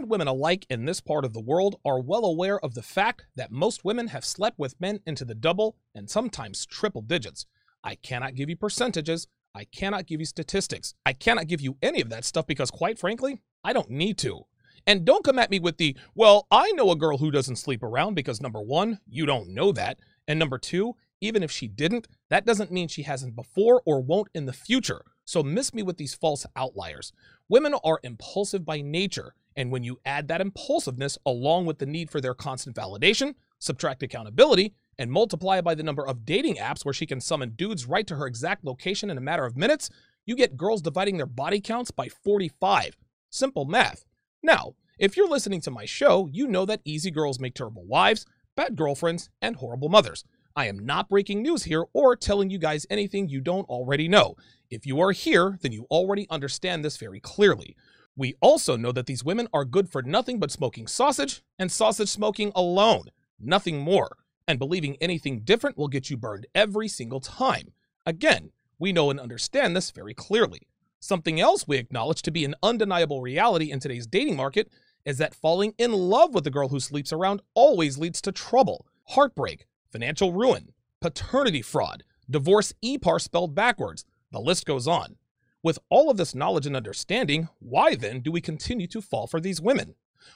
and women alike in this part of the world are well aware of the fact that most women have slept with men into the double and sometimes triple digits. I cannot give you percentages. I cannot give you statistics. I cannot give you any of that stuff because, quite frankly, I don't need to. And don't come at me with the, well, I know a girl who doesn't sleep around because number one, you don't know that. And number two, even if she didn't, that doesn't mean she hasn't before or won't in the future. So miss me with these false outliers. Women are impulsive by nature. And when you add that impulsiveness along with the need for their constant validation, subtract accountability, and multiply by the number of dating apps where she can summon dudes right to her exact location in a matter of minutes, you get girls dividing their body counts by 45. Simple math. Now, if you're listening to my show, you know that easy girls make terrible wives, bad girlfriends, and horrible mothers. I am not breaking news here or telling you guys anything you don't already know. If you are here, then you already understand this very clearly. We also know that these women are good for nothing but smoking sausage and sausage smoking alone, nothing more. And believing anything different will get you burned every single time. Again, we know and understand this very clearly. Something else we acknowledge to be an undeniable reality in today's dating market is that falling in love with the girl who sleeps around always leads to trouble, heartbreak, financial ruin, paternity fraud, divorce e-par spelled backwards. The list goes on. With all of this knowledge and understanding, why then do we continue to fall for these women?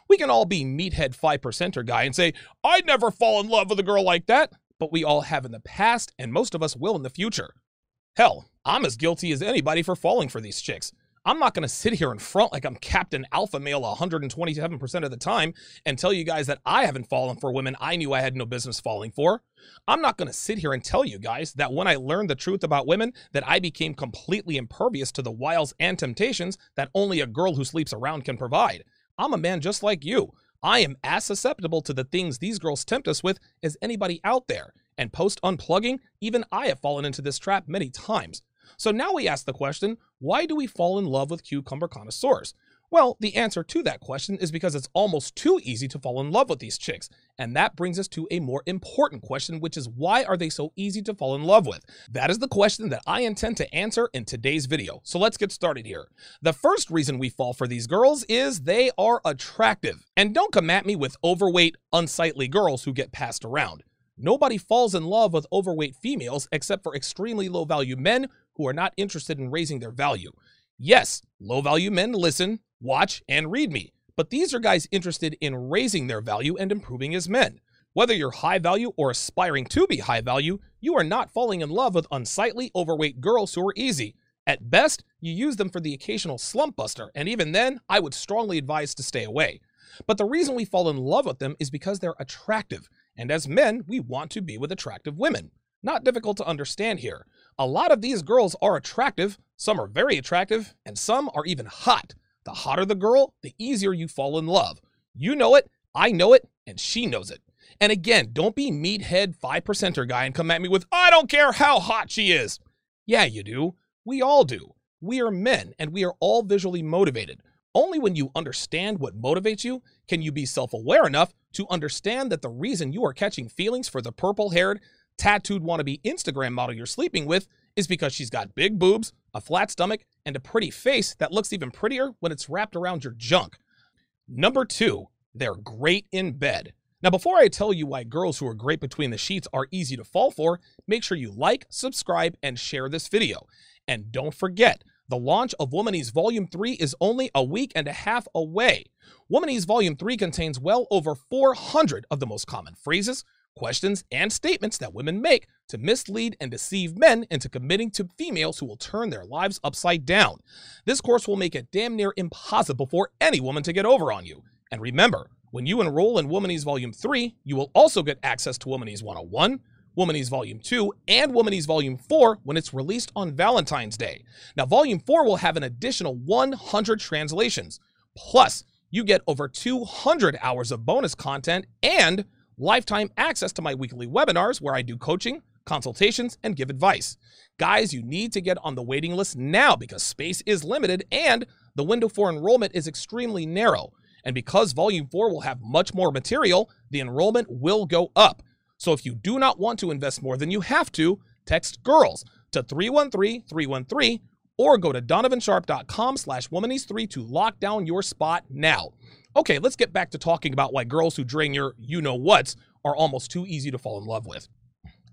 We can all be meathead 5%er guy and say, I'd never fall in love with a girl like that, but we all have in the past, and most of us will in the future. Hell, I'm as guilty as anybody for falling for these chicks. I'm not going to sit here in front like I'm Captain Alpha Male 127% of the time and tell you guys that I haven't fallen for women I knew I had no business falling for. I'm not going to sit here and tell you guys that when I learned the truth about women that I became completely impervious to the wiles and temptations that only a girl who sleeps around can provide. I'm a man just like you. I am as susceptible to the things these girls tempt us with as anybody out there. And post unplugging, even I have fallen into this trap many times. So now we ask the question why do we fall in love with cucumber connoisseurs? Well, the answer to that question is because it's almost too easy to fall in love with these chicks. And that brings us to a more important question, which is why are they so easy to fall in love with? That is the question that I intend to answer in today's video. So let's get started here. The first reason we fall for these girls is they are attractive. And don't come at me with overweight, unsightly girls who get passed around. Nobody falls in love with overweight females except for extremely low value men who are not interested in raising their value. Yes, low value men listen, watch, and read me, but these are guys interested in raising their value and improving as men. Whether you're high value or aspiring to be high value, you are not falling in love with unsightly, overweight girls who are easy. At best, you use them for the occasional slump buster, and even then, I would strongly advise to stay away. But the reason we fall in love with them is because they're attractive, and as men, we want to be with attractive women. Not difficult to understand here. A lot of these girls are attractive, some are very attractive, and some are even hot. The hotter the girl, the easier you fall in love. You know it, I know it, and she knows it. And again, don't be meathead 5%er guy and come at me with, I don't care how hot she is. Yeah, you do. We all do. We are men, and we are all visually motivated. Only when you understand what motivates you can you be self aware enough to understand that the reason you are catching feelings for the purple haired, tattooed wannabe Instagram model you're sleeping with is because she's got big boobs, a flat stomach, and a pretty face that looks even prettier when it's wrapped around your junk. Number two, they're great in bed. Now, before I tell you why girls who are great between the sheets are easy to fall for, make sure you like, subscribe, and share this video. And don't forget, the launch of Womanese Volume 3 is only a week and a half away. Womanese Volume 3 contains well over 400 of the most common phrases, questions, and statements that women make to mislead and deceive men into committing to females who will turn their lives upside down. This course will make it damn near impossible for any woman to get over on you. And remember, when you enroll in Womanese Volume 3, you will also get access to Womanese 101, Womanese Volume 2, and Womanese Volume 4 when it's released on Valentine's Day. Now, Volume 4 will have an additional 100 translations. Plus, you get over 200 hours of bonus content and lifetime access to my weekly webinars where I do coaching, consultations, and give advice. Guys, you need to get on the waiting list now because space is limited and the window for enrollment is extremely narrow. And because Volume 4 will have much more material, the enrollment will go up. So if you do not want to invest more than you have to, text GIRLS to 313-313 or go to donovansharpe.com slash womanese3 to lock down your spot now. Okay, let's get back to talking about why girls who drain your you know whats are almost too easy to fall in love with.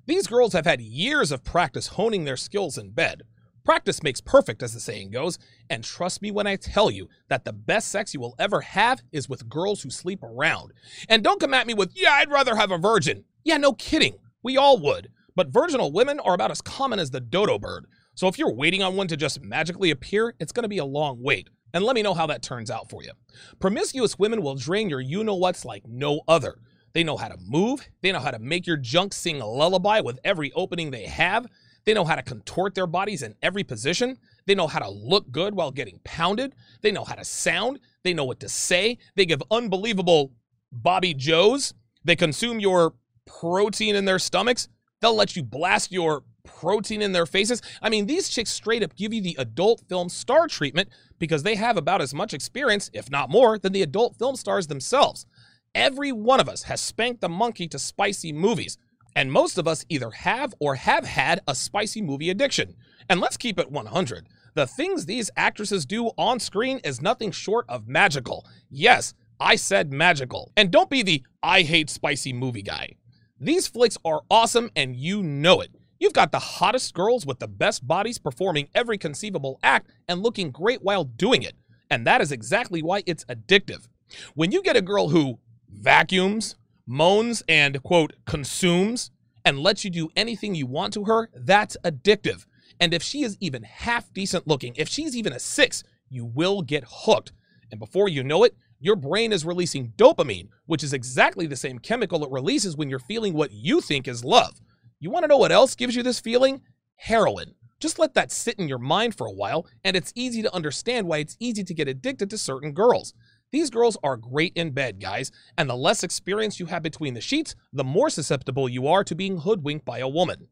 These girls have had years of practice honing their skills in bed. Practice makes perfect, as the saying goes, and trust me when I tell you that the best sex you will ever have is with girls who sleep around. And don't come at me with, yeah, I'd rather have a virgin. Yeah, no kidding. We all would. But virginal women are about as common as the dodo bird. So if you're waiting on one to just magically appear, it's going to be a long wait. And let me know how that turns out for you. Promiscuous women will drain your you know what's like no other. They know how to move, they know how to make your junk sing a lullaby with every opening they have. They know how to contort their bodies in every position. They know how to look good while getting pounded. They know how to sound. They know what to say. They give unbelievable Bobby Joes. They consume your protein in their stomachs. They'll let you blast your protein in their faces. I mean, these chicks straight up give you the adult film star treatment because they have about as much experience, if not more, than the adult film stars themselves. Every one of us has spanked the monkey to spicy movies. And most of us either have or have had a spicy movie addiction. And let's keep it 100. The things these actresses do on screen is nothing short of magical. Yes, I said magical. And don't be the I hate spicy movie guy. These flicks are awesome and you know it. You've got the hottest girls with the best bodies performing every conceivable act and looking great while doing it. And that is exactly why it's addictive. When you get a girl who vacuums, moans and, quote, consumes and lets you do anything you want to her, that's addictive. And if she is even half decent looking, if she's even a six, you will get hooked. And before you know it, your brain is releasing dopamine, which is exactly the same chemical it releases when you're feeling what you think is love. You want to know what else gives you this feeling? Heroin. Just let that sit in your mind for a while, and it's easy to understand why it's easy to get addicted to certain girls. These girls are great in bed, guys, and the less experience you have between the sheets, the more susceptible you are to being hoodwinked by a woman.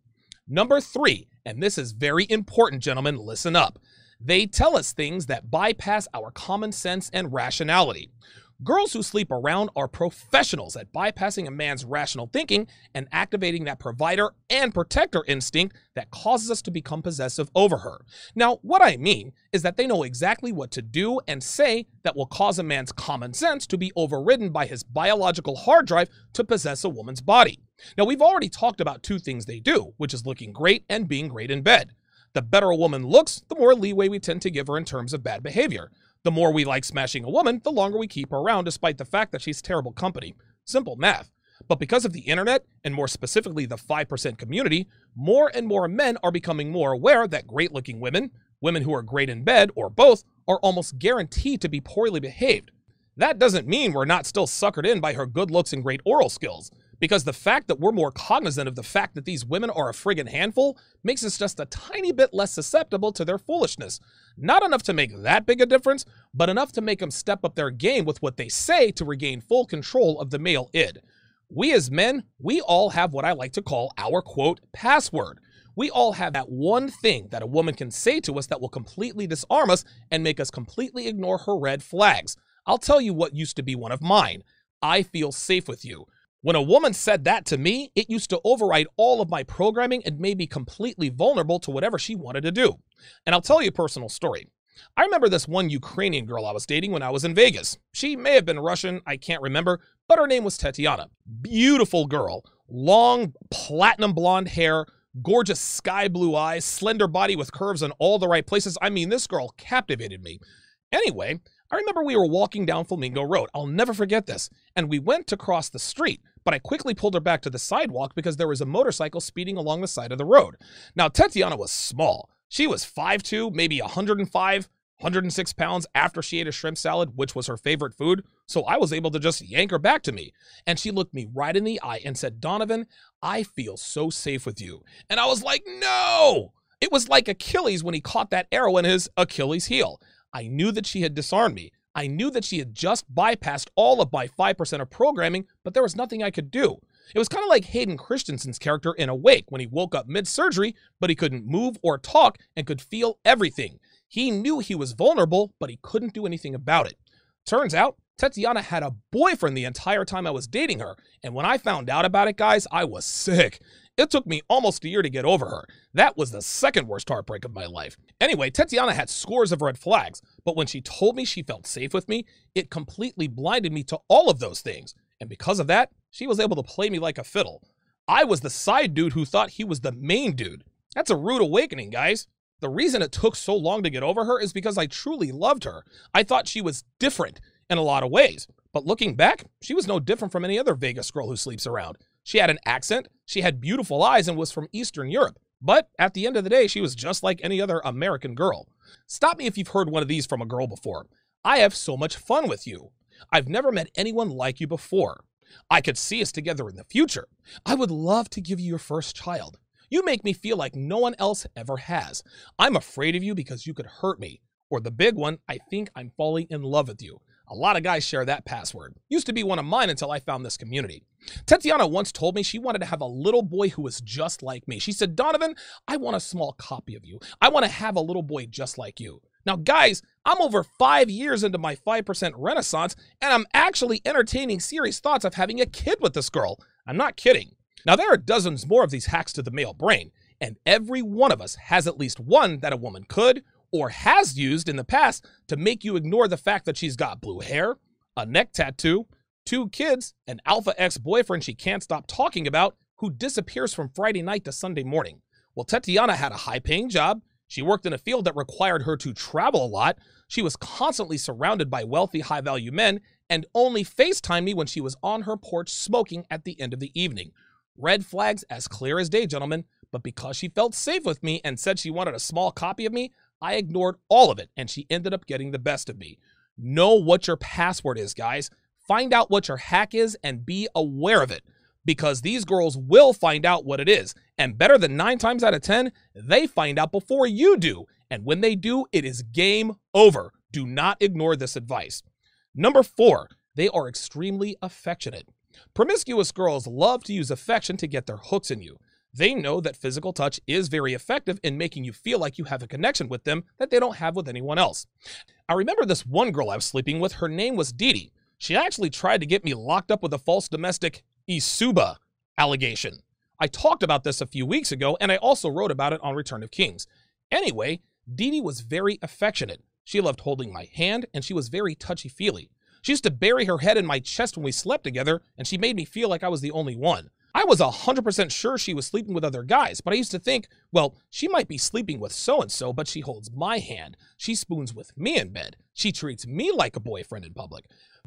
Number three, and this is very important, gentlemen, listen up. They tell us things that bypass our common sense and rationality. Girls who sleep around are professionals at bypassing a man's rational thinking and activating that provider and protector instinct that causes us to become possessive over her. Now, what I mean is that they know exactly what to do and say that will cause a man's common sense to be overridden by his biological hard drive to possess a woman's body. Now, we've already talked about two things they do, which is looking great and being great in bed. The better a woman looks, the more leeway we tend to give her in terms of bad behavior. The more we like smashing a woman, the longer we keep her around, despite the fact that she's terrible company. Simple math. But because of the internet, and more specifically the 5% community, more and more men are becoming more aware that great looking women, women who are great in bed, or both, are almost guaranteed to be poorly behaved. That doesn't mean we're not still suckered in by her good looks and great oral skills because the fact that we're more cognizant of the fact that these women are a friggin' handful makes us just a tiny bit less susceptible to their foolishness. Not enough to make that big a difference, but enough to make them step up their game with what they say to regain full control of the male id. We as men, we all have what I like to call our quote password. We all have that one thing that a woman can say to us that will completely disarm us and make us completely ignore her red flags. I'll tell you what used to be one of mine. I feel safe with you. When a woman said that to me, it used to override all of my programming and made me completely vulnerable to whatever she wanted to do. And I'll tell you a personal story. I remember this one Ukrainian girl I was dating when I was in Vegas. She may have been Russian, I can't remember, but her name was Tatiana. Beautiful girl, long platinum blonde hair, gorgeous sky blue eyes, slender body with curves in all the right places. I mean, this girl captivated me. Anyway, I remember we were walking down Flamingo Road. I'll never forget this. And we went to cross the street, but I quickly pulled her back to the sidewalk because there was a motorcycle speeding along the side of the road. Now, Tatiana was small. She was 5'2, maybe 105, 106 pounds after she ate a shrimp salad, which was her favorite food. So I was able to just yank her back to me. And she looked me right in the eye and said, Donovan, I feel so safe with you. And I was like, no! It was like Achilles when he caught that arrow in his Achilles heel. I knew that she had disarmed me. I knew that she had just bypassed all of my 5% of programming, but there was nothing I could do. It was kind of like Hayden Christensen's character in Awake when he woke up mid surgery, but he couldn't move or talk and could feel everything. He knew he was vulnerable, but he couldn't do anything about it. Turns out, Tatiana had a boyfriend the entire time I was dating her, and when I found out about it, guys, I was sick. It took me almost a year to get over her. That was the second worst heartbreak of my life. Anyway, Tatiana had scores of red flags, but when she told me she felt safe with me, it completely blinded me to all of those things. And because of that, she was able to play me like a fiddle. I was the side dude who thought he was the main dude. That's a rude awakening, guys. The reason it took so long to get over her is because I truly loved her. I thought she was different in a lot of ways. But looking back, she was no different from any other Vegas girl who sleeps around. She had an accent, she had beautiful eyes, and was from Eastern Europe. But at the end of the day, she was just like any other American girl. Stop me if you've heard one of these from a girl before. I have so much fun with you. I've never met anyone like you before. I could see us together in the future. I would love to give you your first child. You make me feel like no one else ever has. I'm afraid of you because you could hurt me. Or the big one, I think I'm falling in love with you. A lot of guys share that password. Used to be one of mine until I found this community. Tatiana once told me she wanted to have a little boy who was just like me. She said, Donovan, I want a small copy of you. I want to have a little boy just like you. Now, guys, I'm over five years into my 5% renaissance, and I'm actually entertaining serious thoughts of having a kid with this girl. I'm not kidding. Now, there are dozens more of these hacks to the male brain, and every one of us has at least one that a woman could or has used in the past to make you ignore the fact that she's got blue hair, a neck tattoo, two kids, an alpha ex boyfriend she can't stop talking about who disappears from Friday night to Sunday morning. Well, Tatiana had a high paying job. She worked in a field that required her to travel a lot. She was constantly surrounded by wealthy, high value men and only FaceTimed me when she was on her porch smoking at the end of the evening. Red flags as clear as day, gentlemen. But because she felt safe with me and said she wanted a small copy of me, I ignored all of it, and she ended up getting the best of me. Know what your password is, guys. Find out what your hack is and be aware of it because these girls will find out what it is. And better than nine times out of 10, they find out before you do. And when they do, it is game over. Do not ignore this advice. Number four, they are extremely affectionate. Promiscuous girls love to use affection to get their hooks in you. They know that physical touch is very effective in making you feel like you have a connection with them that they don't have with anyone else. I remember this one girl I was sleeping with, her name was Dee. She actually tried to get me locked up with a false domestic Isuba allegation. I talked about this a few weeks ago, and I also wrote about it on Return of Kings. Anyway, Dee was very affectionate. She loved holding my hand, and she was very touchy feely. She used to bury her head in my chest when we slept together, and she made me feel like I was the only one. I was 100% sure she was sleeping with other guys, but I used to think, well, she might be sleeping with so and so, but she holds my hand. She spoons with me in bed. She treats me like a boyfriend in public.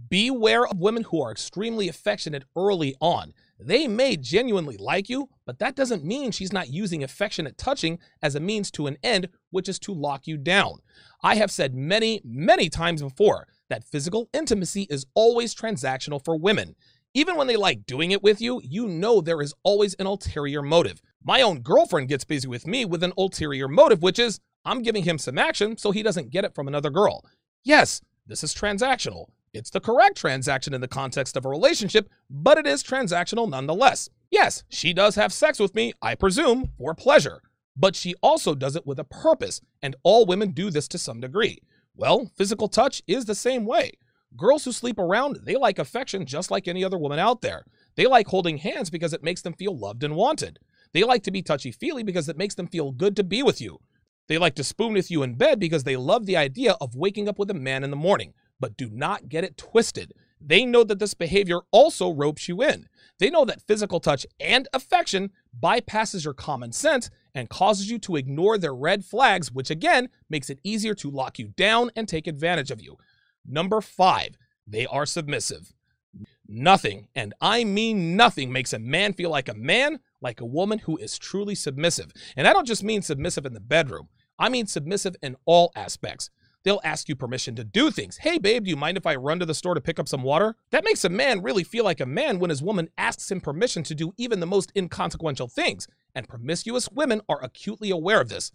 Beware of women who are extremely affectionate early on. They may genuinely like you, but that doesn't mean she's not using affectionate touching as a means to an end, which is to lock you down. I have said many, many times before that physical intimacy is always transactional for women. Even when they like doing it with you, you know there is always an ulterior motive. My own girlfriend gets busy with me with an ulterior motive, which is I'm giving him some action so he doesn't get it from another girl. Yes, this is transactional. It's the correct transaction in the context of a relationship, but it is transactional nonetheless. Yes, she does have sex with me, I presume, for pleasure, but she also does it with a purpose, and all women do this to some degree. Well, physical touch is the same way. Girls who sleep around, they like affection just like any other woman out there. They like holding hands because it makes them feel loved and wanted. They like to be touchy feely because it makes them feel good to be with you. They like to spoon with you in bed because they love the idea of waking up with a man in the morning. But do not get it twisted. They know that this behavior also ropes you in. They know that physical touch and affection bypasses your common sense and causes you to ignore their red flags, which again makes it easier to lock you down and take advantage of you. Number five, they are submissive. Nothing, and I mean nothing, makes a man feel like a man like a woman who is truly submissive. And I don't just mean submissive in the bedroom, I mean submissive in all aspects. They'll ask you permission to do things. Hey, babe, do you mind if I run to the store to pick up some water? That makes a man really feel like a man when his woman asks him permission to do even the most inconsequential things. And promiscuous women are acutely aware of this.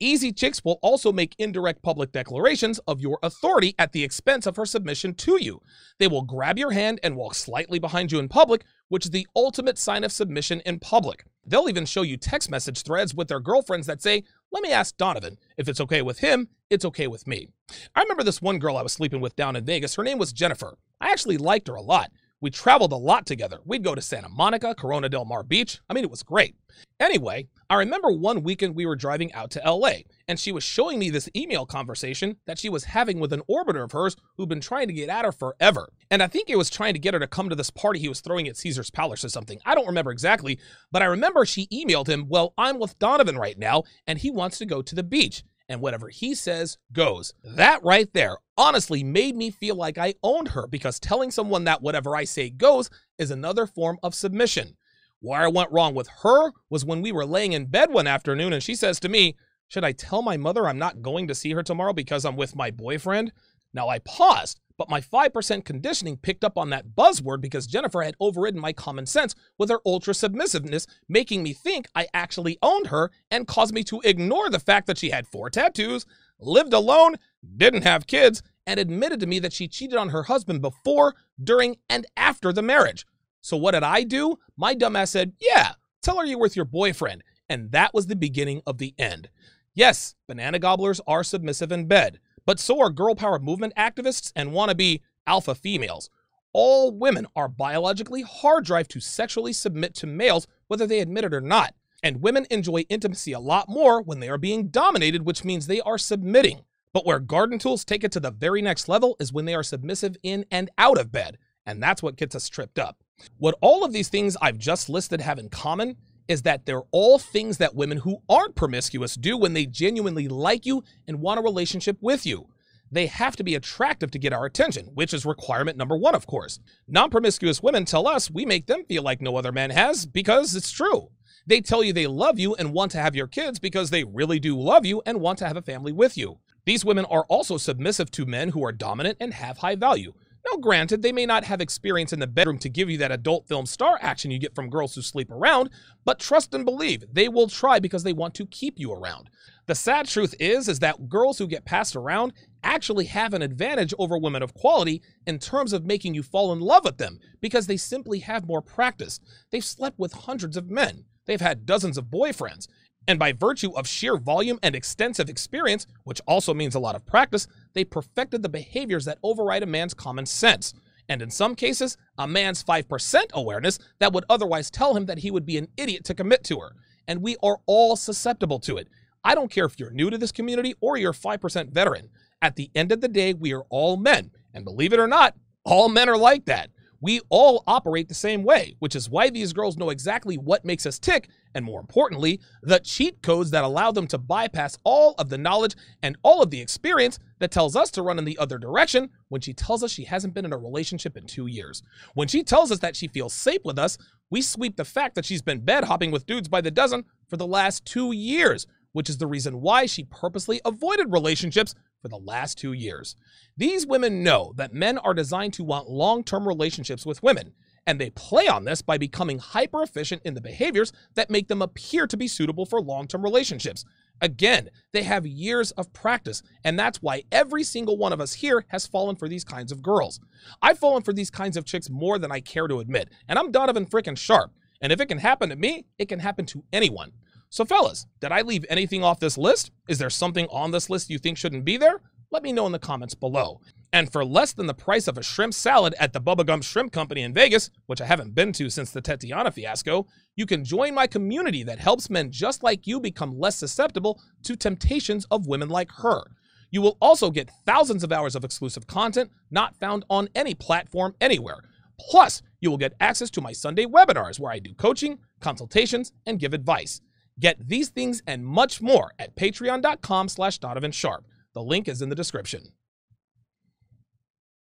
Easy chicks will also make indirect public declarations of your authority at the expense of her submission to you. They will grab your hand and walk slightly behind you in public, which is the ultimate sign of submission in public. They'll even show you text message threads with their girlfriends that say, Let me ask Donovan. If it's okay with him, it's okay with me. I remember this one girl I was sleeping with down in Vegas. Her name was Jennifer. I actually liked her a lot. We traveled a lot together. We'd go to Santa Monica, Corona del Mar Beach. I mean, it was great. Anyway, I remember one weekend we were driving out to LA, and she was showing me this email conversation that she was having with an orbiter of hers who'd been trying to get at her forever. And I think it was trying to get her to come to this party he was throwing at Caesar's Palace or something. I don't remember exactly, but I remember she emailed him, Well, I'm with Donovan right now, and he wants to go to the beach and whatever he says goes. That right there honestly made me feel like I owned her because telling someone that whatever I say goes is another form of submission. Where I went wrong with her was when we were laying in bed one afternoon and she says to me, Should I tell my mother I'm not going to see her tomorrow because I'm with my boyfriend? Now I paused but my 5% conditioning picked up on that buzzword because Jennifer had overridden my common sense with her ultra submissiveness, making me think I actually owned her and caused me to ignore the fact that she had four tattoos, lived alone, didn't have kids, and admitted to me that she cheated on her husband before, during, and after the marriage. So what did I do? My dumbass said, Yeah, tell her you're with your boyfriend. And that was the beginning of the end. Yes, banana gobblers are submissive in bed. But so are girl power movement activists and wannabe alpha females. All women are biologically hard drive to sexually submit to males, whether they admit it or not. And women enjoy intimacy a lot more when they are being dominated, which means they are submitting. But where garden tools take it to the very next level is when they are submissive in and out of bed. And that's what gets us tripped up. What all of these things I've just listed have in common is that they're all things that women who aren't promiscuous do when they genuinely like you and want a relationship with you. They have to be attractive to get our attention, which is requirement number one, of course. Non promiscuous women tell us we make them feel like no other man has because it's true. They tell you they love you and want to have your kids because they really do love you and want to have a family with you. These women are also submissive to men who are dominant and have high value. Now, granted, they may not have experience in the bedroom to give you that adult film star action you get from girls who sleep around, but trust and believe they will try because they want to keep you around. The sad truth is is that girls who get passed around actually have an advantage over women of quality in terms of making you fall in love with them because they simply have more practice. They've slept with hundreds of men. They've had dozens of boyfriends. And by virtue of sheer volume and extensive experience, which also means a lot of practice, they perfected the behaviors that override a man's common sense. And in some cases, a man's 5% awareness that would otherwise tell him that he would be an idiot to commit to her. And we are all susceptible to it. I don't care if you're new to this community or you're 5% veteran. At the end of the day, we are all men. And believe it or not, all men are like that. We all operate the same way, which is why these girls know exactly what makes us tick, and more importantly, the cheat codes that allow them to bypass all of the knowledge and all of the experience that tells us to run in the other direction when she tells us she hasn't been in a relationship in two years. When she tells us that she feels safe with us, we sweep the fact that she's been bed hopping with dudes by the dozen for the last two years, which is the reason why she purposely avoided relationships for the last two years. These women know that men are designed to want long term relationships with women, and they play on this by becoming hyper efficient in the behaviors that make them appear to be suitable for long term relationships. Again, they have years of practice, and that's why every single one of us here has fallen for these kinds of girls. I've fallen for these kinds of chicks more than I care to admit, and I'm Donovan freaking Sharpe. And if it can happen to me, it can happen to anyone. So, fellas, did I leave anything off this list? Is there something on this list you think shouldn't be there? Let me know in the comments below. And for less than the price of a shrimp salad at the Bubba Gump Shrimp Company in Vegas, which I haven't been to since the Tatiana fiasco, you can join my community that helps men just like you become less susceptible to temptations of women like her. You will also get thousands of hours of exclusive content not found on any platform anywhere. Plus, you will get access to my Sunday webinars where I do coaching, consultations, and give advice. Get these things and much more at patreon.com slash Donovan Sharpe. The link is in the description.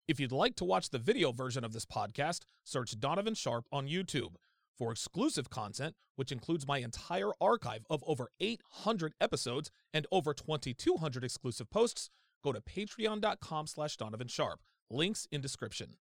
If you'd like to watch the video version of this podcast, search Donovan Sharpe on YouTube. For exclusive content, which includes my entire archive of over 800 episodes and over 2,200 exclusive posts, go to patreon.com slash Donovan Sharpe. Links in description.